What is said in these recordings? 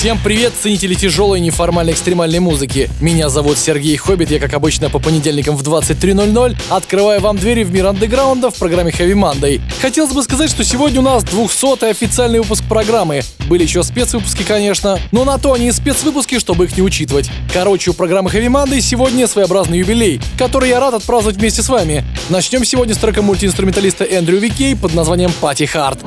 Всем привет, ценители тяжелой неформальной экстремальной музыки. Меня зовут Сергей Хоббит, я, как обычно, по понедельникам в 23.00 открываю вам двери в мир андеграунда в программе Heavy Monday. Хотелось бы сказать, что сегодня у нас 200-й официальный выпуск программы. Были еще спецвыпуски, конечно, но на то они и спецвыпуски, чтобы их не учитывать. Короче, у программы Heavy Monday сегодня своеобразный юбилей, который я рад отпраздновать вместе с вами. Начнем сегодня с трека мультиинструменталиста Эндрю Викей под названием «Пати Харт».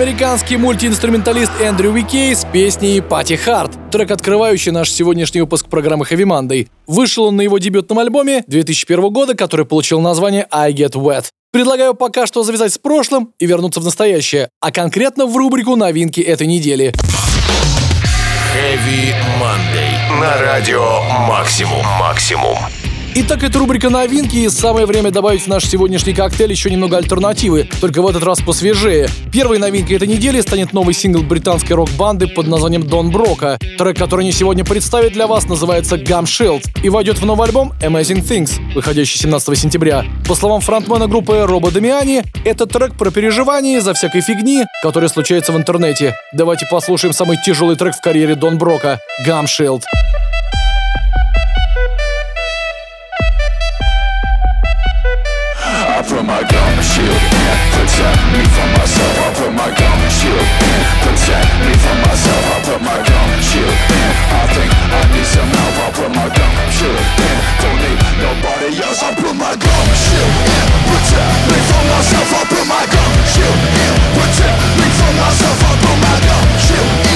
Американский мультиинструменталист Эндрю Уикей с песней «Пати Харт», трек, открывающий наш сегодняшний выпуск программы Heavy Monday. Вышел он на его дебютном альбоме 2001 года, который получил название «I Get Wet». Предлагаю пока что завязать с прошлым и вернуться в настоящее, а конкретно в рубрику новинки этой недели. Heavy Monday. На радио «Максимум». «Максимум». Итак, это рубрика новинки, и самое время добавить в наш сегодняшний коктейль еще немного альтернативы, только в этот раз посвежее. Первой новинкой этой недели станет новый сингл британской рок-банды под названием Дон Брока. Трек, который они сегодня представят для вас, называется Gum Shield и войдет в новый альбом Amazing Things, выходящий 17 сентября. По словам фронтмена группы Роба Дамиани, это трек про переживания за всякой фигни, которая случается в интернете. Давайте послушаем самый тяжелый трек в карьере Дон Брока — Gum Shield. put Protect me from myself I put my gum shield in Protect me from myself I put my gum shield in I think I need some help I put my gum shield in Don't need nobody else I put my gum shield in Protect me from myself I put my gum shield in Protect me from myself I put my gum shield in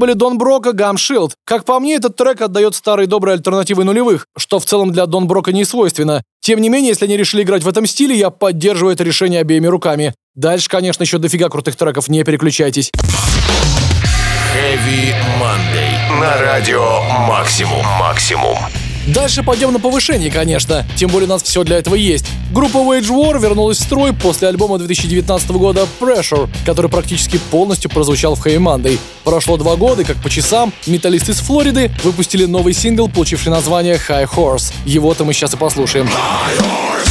были Дон Брока, Гамшилд. Как по мне, этот трек отдает старые добрые альтернативы нулевых, что в целом для Дон Брока не свойственно. Тем не менее, если они решили играть в этом стиле, я поддерживаю это решение обеими руками. Дальше, конечно, еще дофига крутых треков, не переключайтесь. Heavy Monday на радио Максимум Максимум. Дальше пойдем на повышение, конечно. Тем более у нас все для этого есть. Группа Wage War вернулась в строй после альбома 2019 года Pressure, который практически полностью прозвучал в Hey Monday. Прошло два года, как по часам, металлисты из Флориды выпустили новый сингл, получивший название High Horse. Его-то мы сейчас и послушаем. High Horse!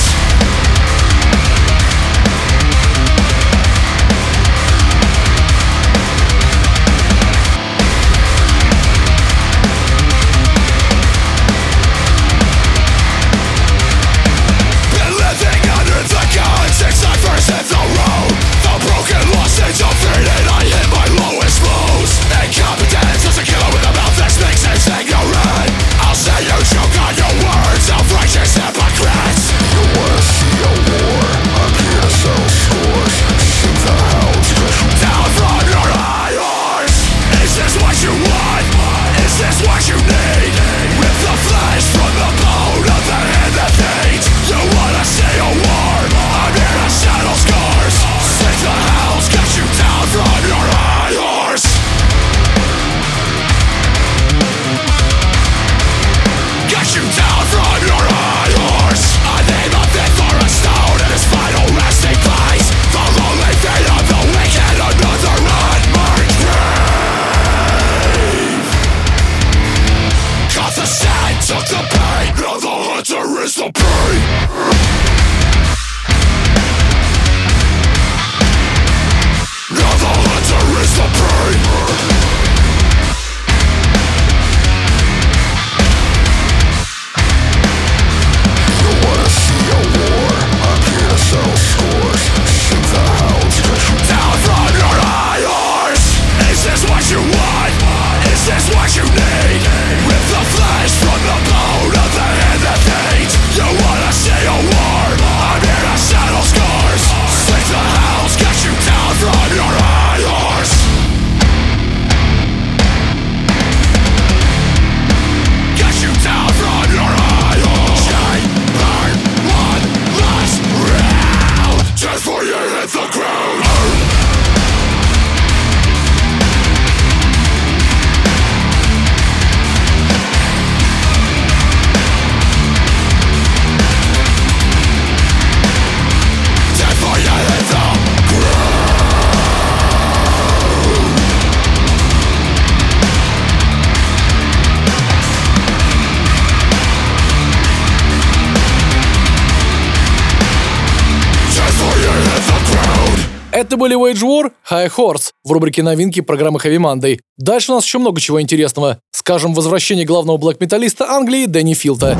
Были Wage War, High Horse в рубрике новинки программы Heavy Monday. Дальше у нас еще много чего интересного. Скажем, возвращение главного блэк-металлиста Англии Дэнни Филта.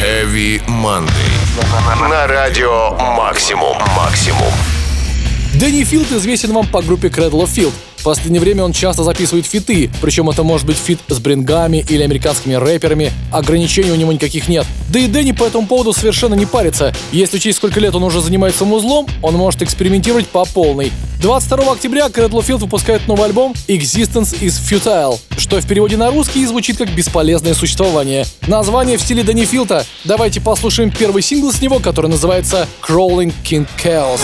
Heavy Monday. На радио Максимум. Максимум. Дэнни Филт известен вам по группе Cradle of Filth. В последнее время он часто записывает фиты, причем это может быть фит с брингами или американскими рэперами, ограничений у него никаких нет. Да и Дэнни по этому поводу совершенно не парится. Если учесть, сколько лет он уже занимается музлом, он может экспериментировать по полной. 22 октября of Field выпускает новый альбом Existence is Futile, что в переводе на русский звучит как «бесполезное существование». Название в стиле Дэнни Филта. Давайте послушаем первый сингл с него, который называется Crawling King Chaos.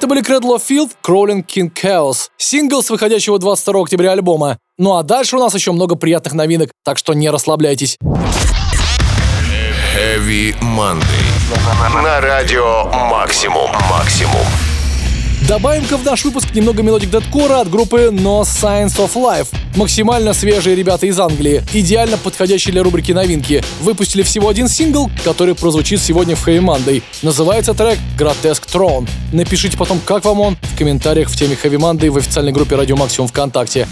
Это были Cradle of Filth, Crawling King Chaos, сингл с выходящего 22 октября альбома. Ну а дальше у нас еще много приятных новинок, так что не расслабляйтесь. Heavy Monday. На радио Максимум. Максимум. Добавим-ка в наш выпуск немного melodic дэткора от группы No Signs of Life. Максимально свежие ребята из Англии, идеально подходящие для рубрики новинки. Выпустили всего один сингл, который прозвучит сегодня в Heavy Monday. Называется трек Grotesque Throne. Напишите потом, как вам он, в комментариях в теме Heavy Monday в официальной группе Радио Максимум ВКонтакте.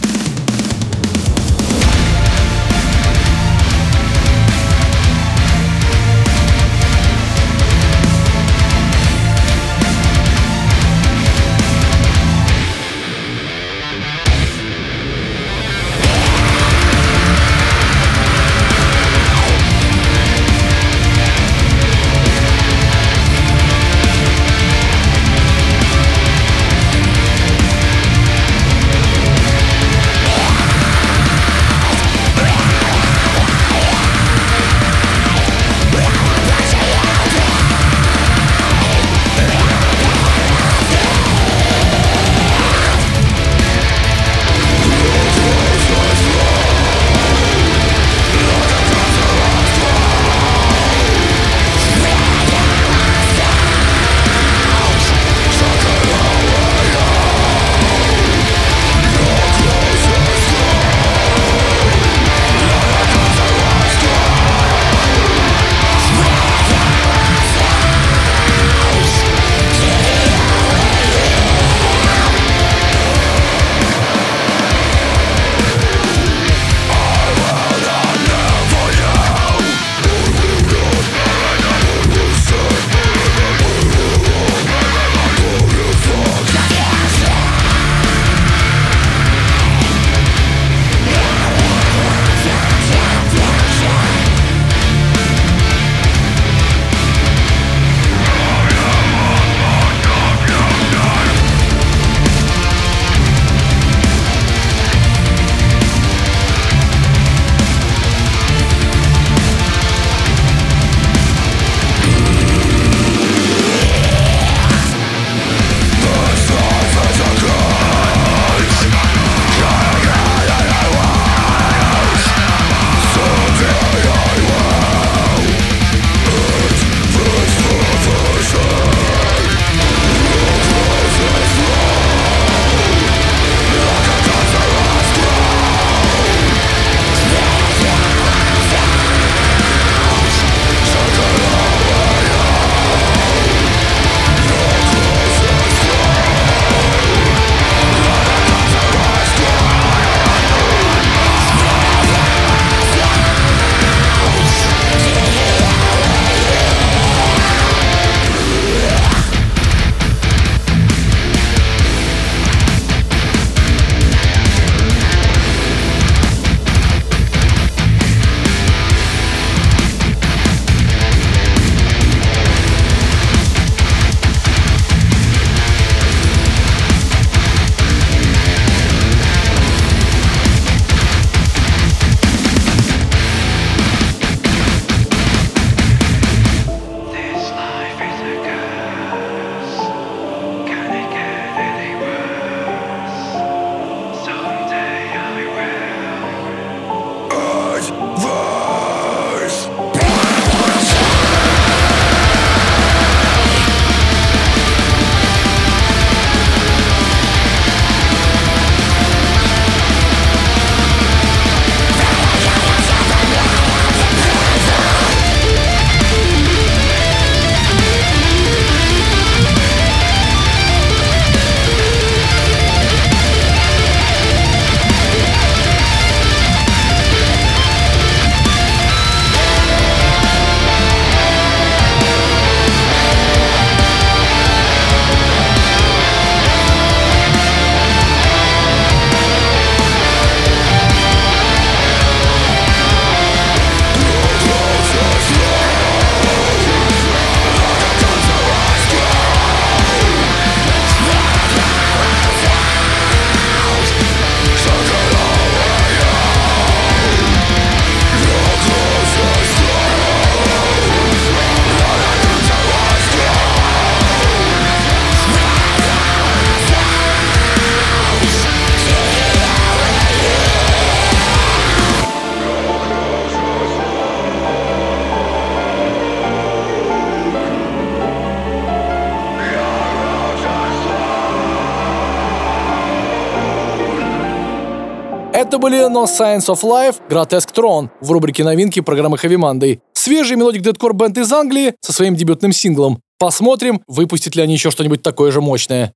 Были No Signs of Life, Grotesque Throne в рубрике новинки программы Heavy Monday. Свежий melodic deathcore band из Англии со своим дебютным синглом. Посмотрим, выпустят ли они еще что-нибудь такое же мощное.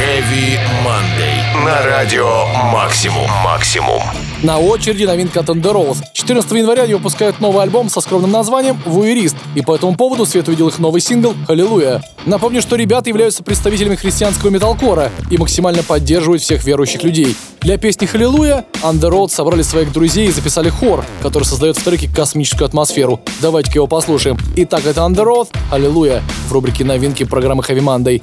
Heavy Monday. На радио Максимум. Максимум. На очереди новинка Underoath. 14 января они выпускают новый альбом со скромным названием «Voyeurist», и по этому поводу свет увидел их новый сингл «Халилуя». Напомню, что ребята являются представителями христианского металкора и максимально поддерживают всех верующих людей. Для песни «Халилуя» Road собрали своих друзей и записали хор, который создает в треке космическую атмосферу. Давайте-ка его послушаем. Итак, это Road, «Аллилуйя» в рубрике новинки программы Heavy Monday.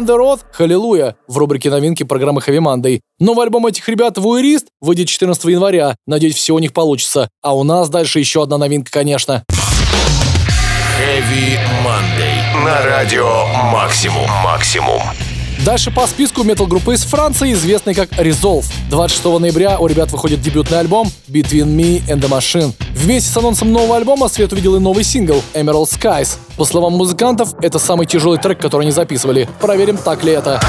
On The Road, Халилуя в рубрике новинки программы Heavy Monday. Новый альбом этих ребят «Вуэрист» выйдет 14 января. Надеюсь, все у них получится. А у нас дальше еще одна новинка, конечно. Heavy Monday. На радио Максимум. Максимум. Дальше по списку метал-группы из Франции, известной как Resolve. 26 ноября у ребят выходит дебютный альбом Between Me and the Machine. Вместе с анонсом нового альбома Свет увидел и новый сингл Emerald Skies. По словам музыкантов, это самый тяжелый трек, который они записывали. Проверим, так ли это.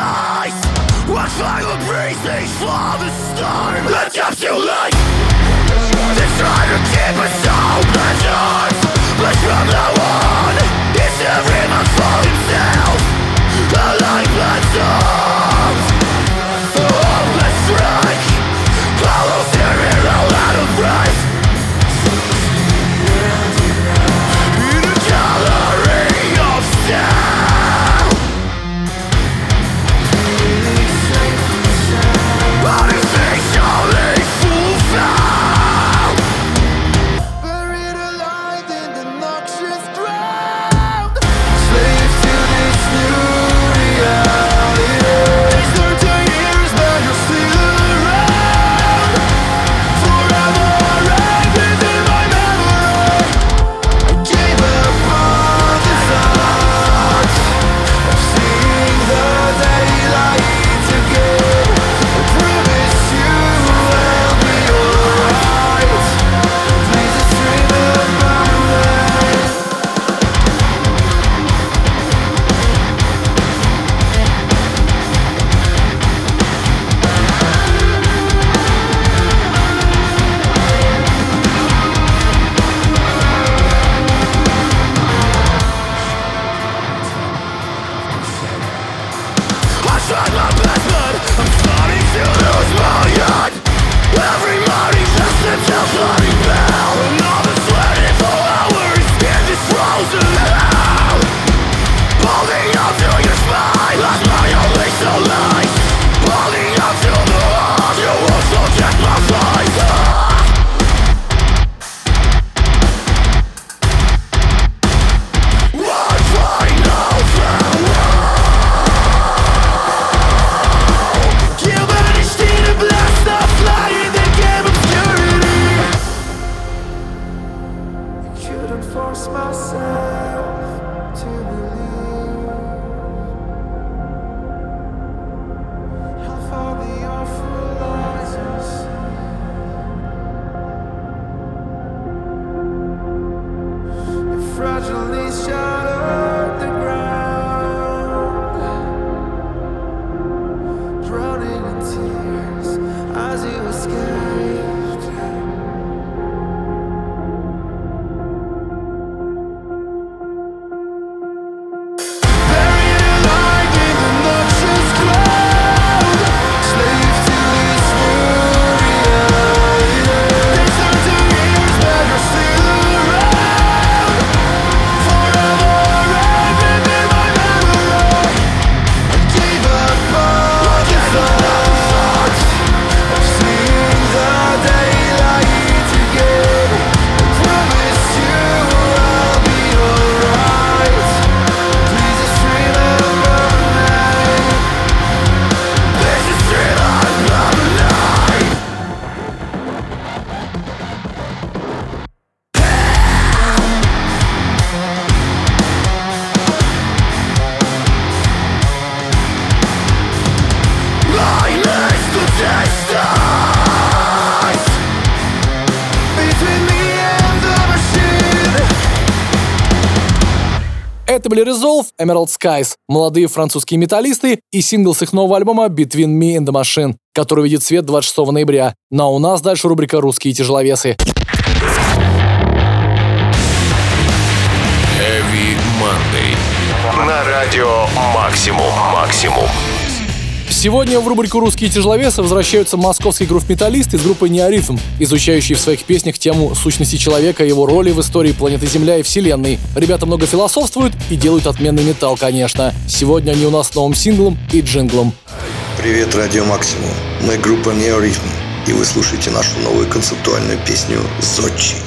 skies Watch silent breeze from the storm. The depths you light They try to keep us all present. But from now on It's every man for himself. A life that's up So let's strike. Hollow theory, all out of breath Были Resolve, Emerald Skies, молодые французские металлисты и сингл с их нового альбома Between Me and the Machine, который выйдет в свет 26 ноября. Ну а у нас дальше рубрика «Русские тяжеловесы». Heavy Monday. На радио Максимум. Максимум. Сегодня в рубрику «Русские тяжеловесы» возвращаются московский грув-металлист из группы «Неоритм», изучающий в своих песнях тему сущности человека, его роли в истории планеты Земля и Вселенной. Ребята много философствуют и делают отменный металл, конечно. Сегодня они у нас с новым синглом и джинглом. Привет, Радио Максимум. Мы группа Неоритм, и вы слушаете нашу новую концептуальную песню «Зодчий».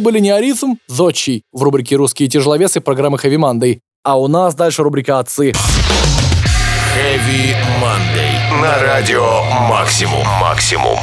Это были не Арифм, Зодчий в рубрике «Русские тяжеловесы» программы Heavy Monday. А у нас дальше рубрика «Отцы». Heavy Monday. На радио Максимум. Максимум.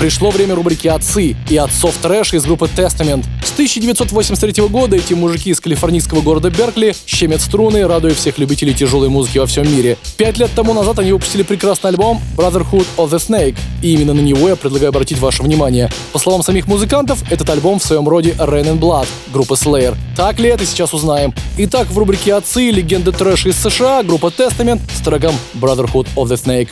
Пришло время рубрики «Отцы» и отцов трэша из группы Testament. С 1983 года эти мужики из калифорнийского города Беркли щемят струны, радуя всех любителей тяжелой музыки во всем мире. Пять лет тому назад они выпустили прекрасный альбом Brotherhood of the Snake, и именно на него я предлагаю обратить ваше внимание. По словам самих музыкантов, этот альбом в своем роде Rain and Blood группы Slayer. Так ли это, сейчас узнаем. Итак, в рубрике «Отцы» легенды трэша из США группа Testament с треком Brotherhood of the Snake.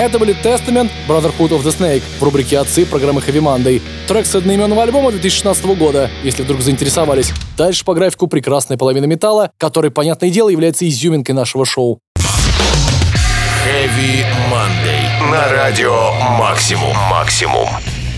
Это были Testament, Brotherhood of the Snake в рубрике «Отцы» программы Heavy Monday. Трек с одноименного альбома 2016 года, если вдруг заинтересовались. Дальше по графику прекрасная половина металла, который, понятное дело, является изюминкой нашего шоу. Heavy Monday. На радио Максимум. Максимум.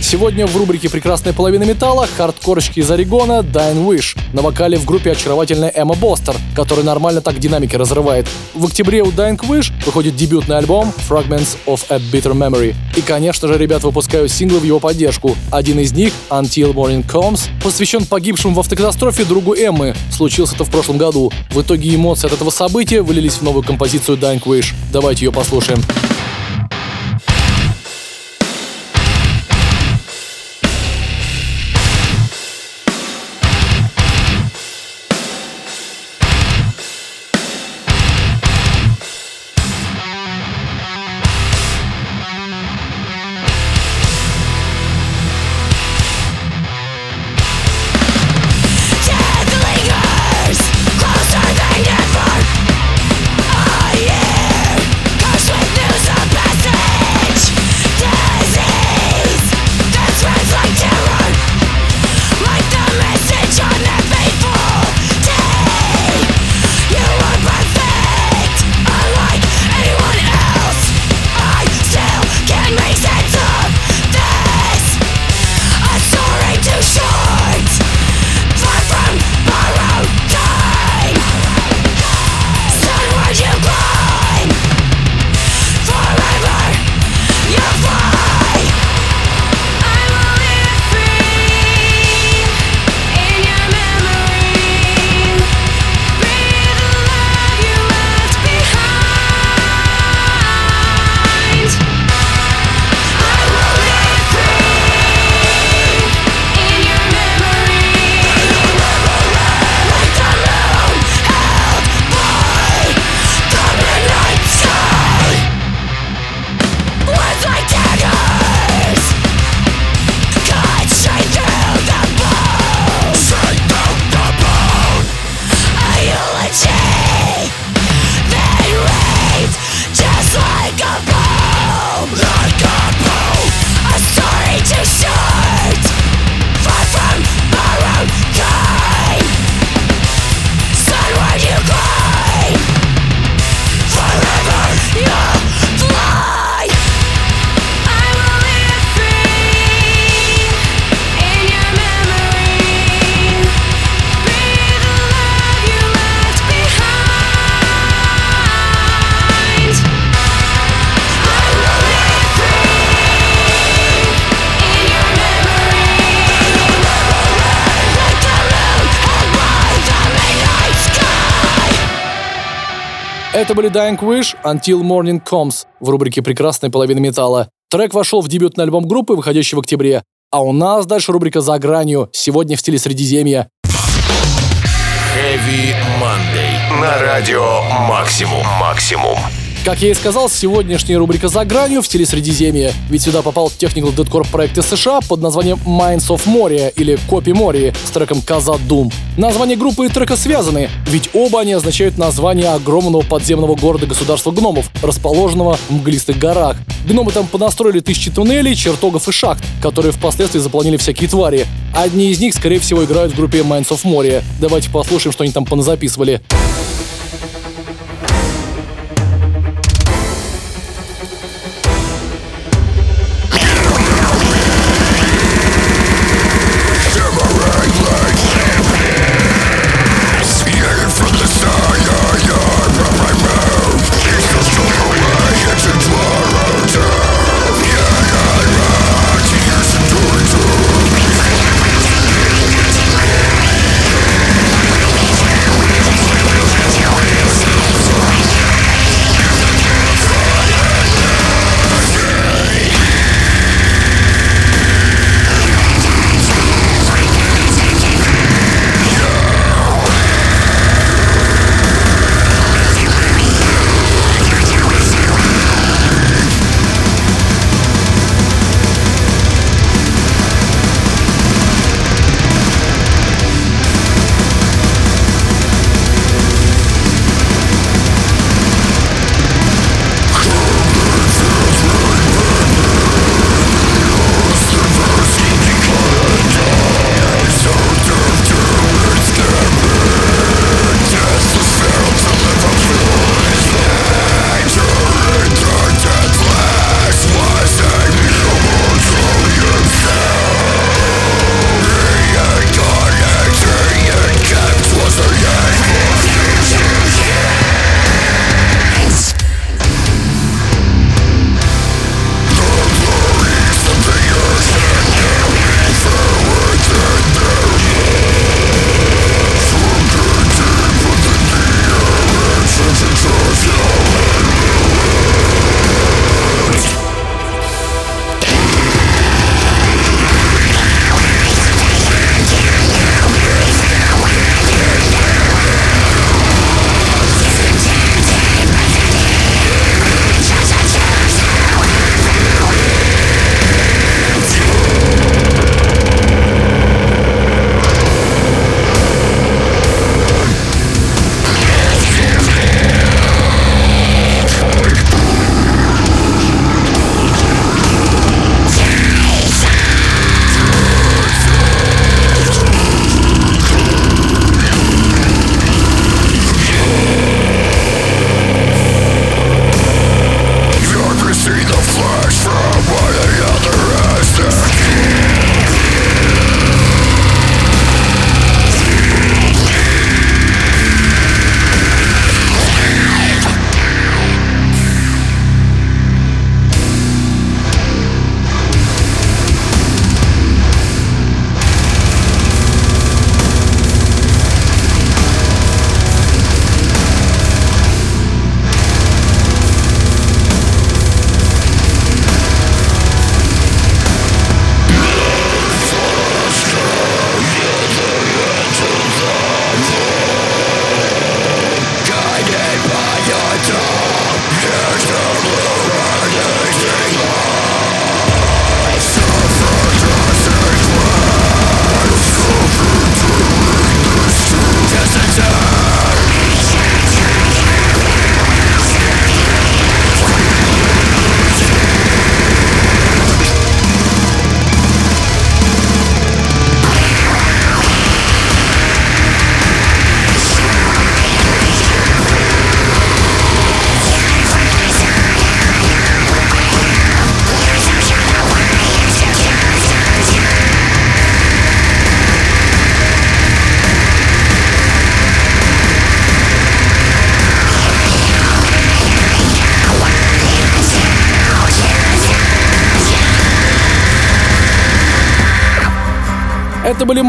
Сегодня в рубрике «Прекрасная половина металла» хардкорочки из Орегона Dying Wish на вокале в группе очаровательная Эмма Бостер, который нормально так динамики разрывает. В октябре у Dying Wish выходит дебютный альбом Fragments of a Bitter Memory. И, конечно же, ребят выпускают синглы в его поддержку. Один из них, Until Morning Comes, посвящен погибшему в автокатастрофе другу Эммы. Случился это в прошлом году. В итоге эмоции от этого события вылились в новую композицию Dying Wish. Давайте ее послушаем. Death Это были Dying Wish, Until Morning Comes в рубрике «Прекрасная половина металла». Трек вошел в дебютный альбом группы, выходящий в октябре. А у нас дальше рубрика «За гранью», сегодня в стиле Средиземья. Heavy Monday. На радио Максимум. Максимум. Как я и сказал, сегодняшняя рубрика «За гранью» в стиле Средиземья, ведь сюда попал Technical Deadcore проект из США под названием Minds of Moria или Копи Мории с треком Каза Дум. Название группы и трека связаны, ведь оба они означают название огромного подземного города-государства гномов, расположенного в мглистых горах. Гномы там понастроили тысячи туннелей, чертогов и шахт, которые впоследствии заполнили всякие твари. Одни из них, скорее всего, играют в группе Minds of Moria. Давайте послушаем, что они там поназаписывали. Never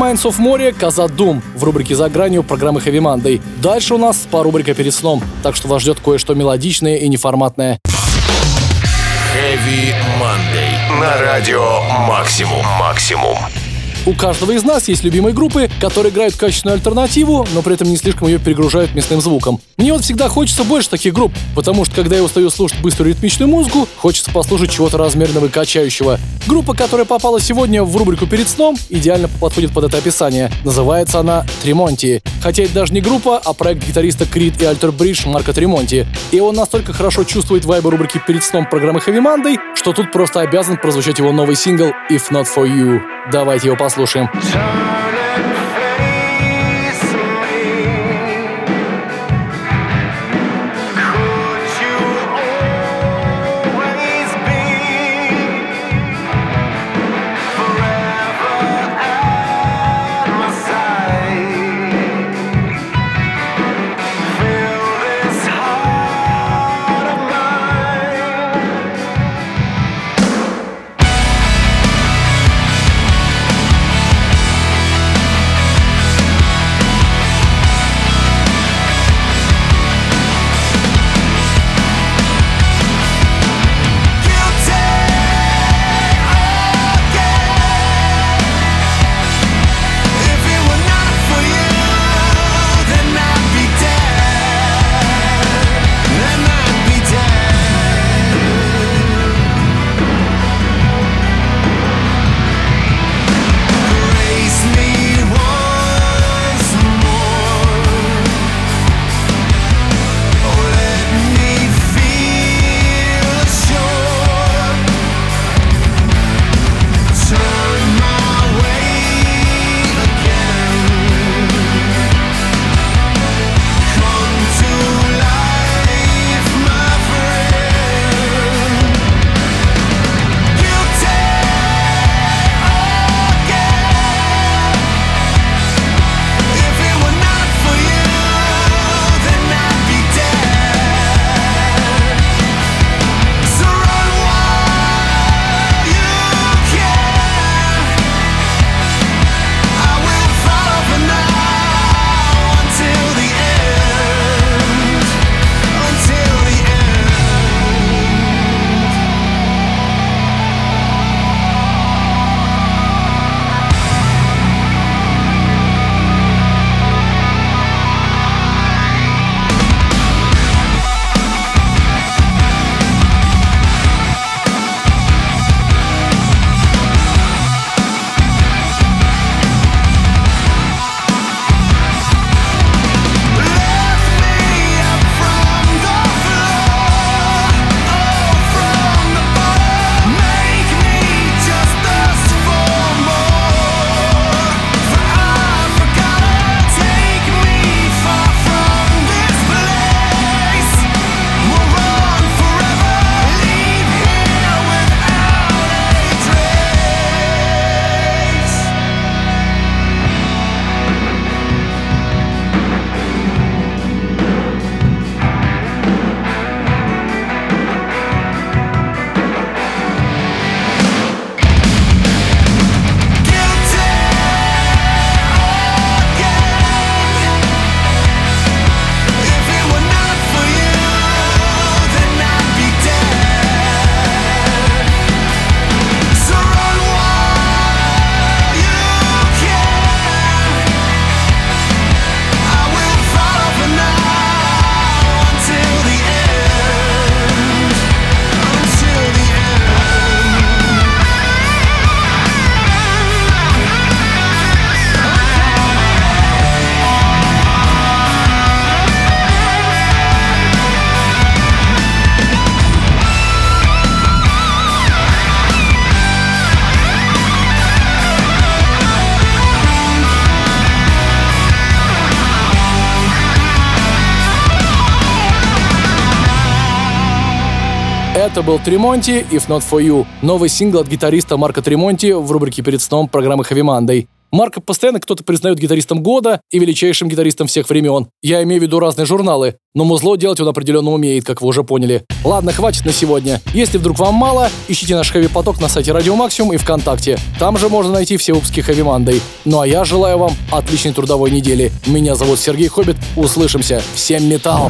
Minds of Moria, Каза Дум в рубрике «За гранью» программы Heavy Monday. Дальше у нас спа-рубрика перед сном, так что вас ждет кое-что мелодичное и неформатное. Heavy Monday. На радио Максимум. Максимум. У каждого из нас есть любимые группы, которые играют качественную альтернативу, но при этом не слишком ее перегружают мясным звуком. Мне вот всегда хочется больше таких групп, потому что когда я устаю слушать быструю ритмичную музыку, хочется послушать чего-то размерного и качающего. Группа, которая попала сегодня в рубрику «Перед сном», идеально подходит под это описание. Называется она «Тремонти». Хотя это даже не группа, а проект гитариста Крид и Альтер Бридж Марка Тремонти. И он настолько хорошо чувствует вайбы рубрики «Перед сном» программы Heavy Monday, что тут просто обязан прозвучать его новый сингл «If Not For You». Давайте его послушаем послушаем. Это был Тремонти «If Not For You», новый сингл от гитариста Марка Тремонти в рубрике «Перед сном» программы Heavy Monday. Марка постоянно кто-то признает гитаристом года и величайшим гитаристом всех времен. Я имею в виду разные журналы, но музло делать он определенно умеет, как вы уже поняли. Ладно, хватит на сегодня. Если вдруг вам мало, ищите наш хэви поток на сайте Радио Максимум и ВКонтакте. Там же можно найти все выпуски хэви мандой. Ну а я желаю вам отличной трудовой недели. Меня зовут Сергей Хоббит. Услышимся. Всем металл!